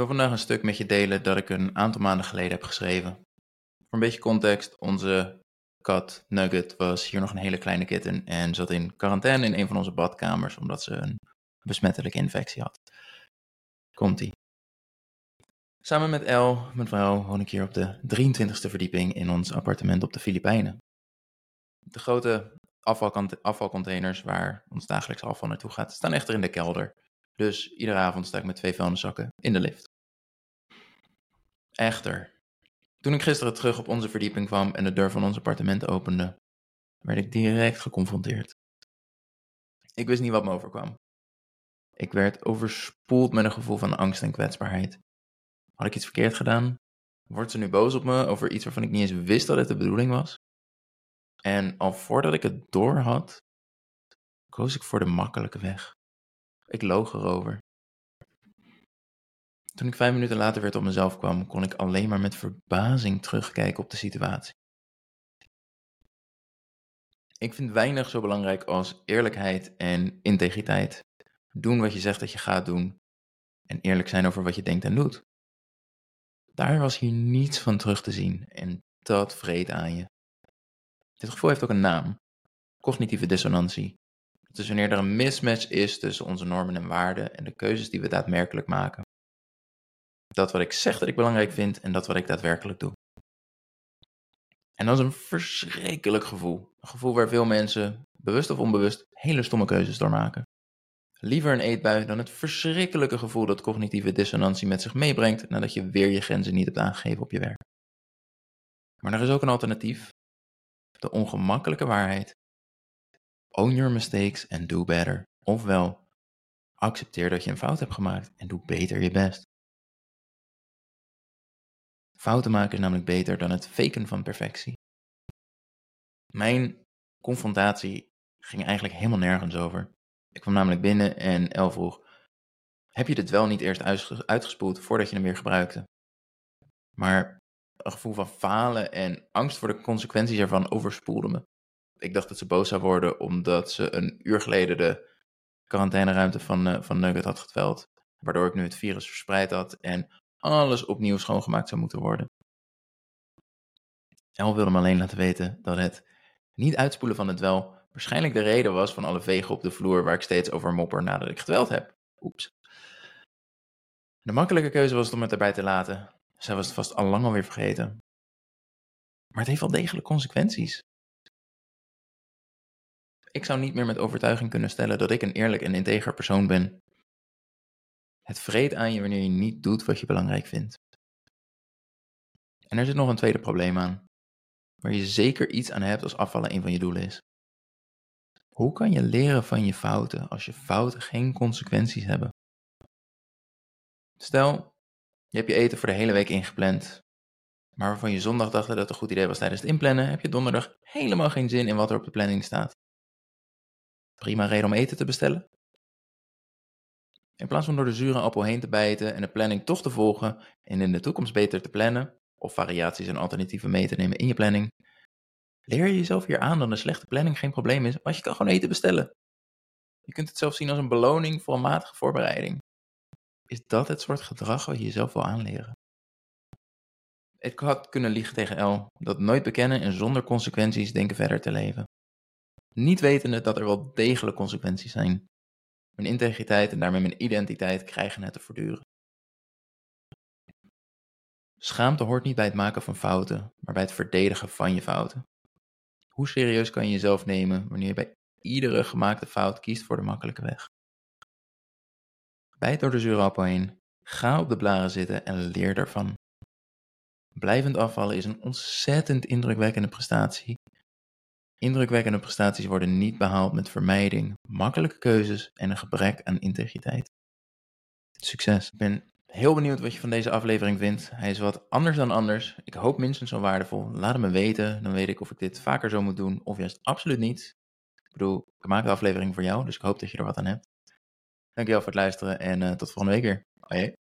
wil vandaag een stuk met je delen dat ik een aantal maanden geleden heb geschreven. Voor een beetje context, onze kat Nugget was hier nog een hele kleine kitten en zat in quarantaine in een van onze badkamers omdat ze een besmettelijke infectie had. Komt-ie. Samen met El, mijn vrouw, woon ik hier op de 23e verdieping in ons appartement op de Filipijnen. De grote afvalcontainers waar ons dagelijks afval naartoe gaat, staan echter in de kelder. Dus iedere avond sta ik met twee vuilniszakken in de lift. Echter, toen ik gisteren terug op onze verdieping kwam en de deur van ons appartement opende, werd ik direct geconfronteerd. Ik wist niet wat me overkwam. Ik werd overspoeld met een gevoel van angst en kwetsbaarheid. Had ik iets verkeerd gedaan? Wordt ze nu boos op me over iets waarvan ik niet eens wist dat het de bedoeling was? En al voordat ik het door had, koos ik voor de makkelijke weg. Ik loog erover. Toen ik vijf minuten later weer op mezelf kwam, kon ik alleen maar met verbazing terugkijken op de situatie. Ik vind weinig zo belangrijk als eerlijkheid en integriteit. Doen wat je zegt dat je gaat doen en eerlijk zijn over wat je denkt en doet. Daar was hier niets van terug te zien en dat vreet aan je. Dit gevoel heeft ook een naam: cognitieve dissonantie. Het is wanneer er een mismatch is tussen onze normen en waarden en de keuzes die we daadwerkelijk maken. Dat wat ik zeg dat ik belangrijk vind en dat wat ik daadwerkelijk doe. En dat is een verschrikkelijk gevoel. Een gevoel waar veel mensen, bewust of onbewust, hele stomme keuzes door maken. Liever een eetbui dan het verschrikkelijke gevoel dat cognitieve dissonantie met zich meebrengt nadat je weer je grenzen niet hebt aangegeven op je werk. Maar er is ook een alternatief. De ongemakkelijke waarheid. Own your mistakes and do better. Ofwel, accepteer dat je een fout hebt gemaakt en doe beter je best. Fouten maken is namelijk beter dan het faken van perfectie. Mijn confrontatie ging eigenlijk helemaal nergens over. Ik kwam namelijk binnen en El vroeg: Heb je dit wel niet eerst uitgespoeld voordat je hem weer gebruikte? Maar een gevoel van falen en angst voor de consequenties ervan overspoelde me. Ik dacht dat ze boos zou worden omdat ze een uur geleden de quarantaineruimte van, uh, van Nugget had getweld. Waardoor ik nu het virus verspreid had en alles opnieuw schoongemaakt zou moeten worden. El wilde me alleen laten weten dat het niet uitspoelen van het wel waarschijnlijk de reden was van alle vegen op de vloer waar ik steeds over mopper nadat ik getweld heb. Oeps. De makkelijke keuze was om het erbij te laten. Zij was het vast al lang alweer vergeten. Maar het heeft wel degelijk consequenties. Ik zou niet meer met overtuiging kunnen stellen dat ik een eerlijk en integer persoon ben. Het vreet aan je wanneer je niet doet wat je belangrijk vindt. En er zit nog een tweede probleem aan, waar je zeker iets aan hebt als afvallen een van je doelen is. Hoe kan je leren van je fouten als je fouten geen consequenties hebben? Stel, je hebt je eten voor de hele week ingepland, maar waarvan je zondag dacht dat het een goed idee was tijdens het inplannen, heb je donderdag helemaal geen zin in wat er op de planning staat. Prima reden om eten te bestellen. In plaats van door de zure appel heen te bijten en de planning toch te volgen en in de toekomst beter te plannen, of variaties en alternatieven mee te nemen in je planning, leer je jezelf hier aan dat een slechte planning geen probleem is, want je kan gewoon eten bestellen. Je kunt het zelfs zien als een beloning voor een matige voorbereiding. Is dat het soort gedrag wat je jezelf wil aanleren? Ik had kunnen liegen tegen El, dat nooit bekennen en zonder consequenties denken verder te leven. Niet wetende dat er wel degelijk consequenties zijn. Mijn integriteit en daarmee mijn identiteit krijgen het te voortduren. Schaamte hoort niet bij het maken van fouten, maar bij het verdedigen van je fouten. Hoe serieus kan je jezelf nemen wanneer je bij iedere gemaakte fout kiest voor de makkelijke weg? Bijt door de zure appel heen, ga op de blaren zitten en leer daarvan. Blijvend afvallen is een ontzettend indrukwekkende prestatie. Indrukwekkende prestaties worden niet behaald met vermijding, makkelijke keuzes en een gebrek aan integriteit. Succes! Ik ben heel benieuwd wat je van deze aflevering vindt. Hij is wat anders dan anders. Ik hoop minstens zo waardevol. Laat het me weten, dan weet ik of ik dit vaker zo moet doen of juist absoluut niet. Ik bedoel, ik maak de aflevering voor jou, dus ik hoop dat je er wat aan hebt. Dankjewel voor het luisteren en uh, tot volgende week weer. Hoi.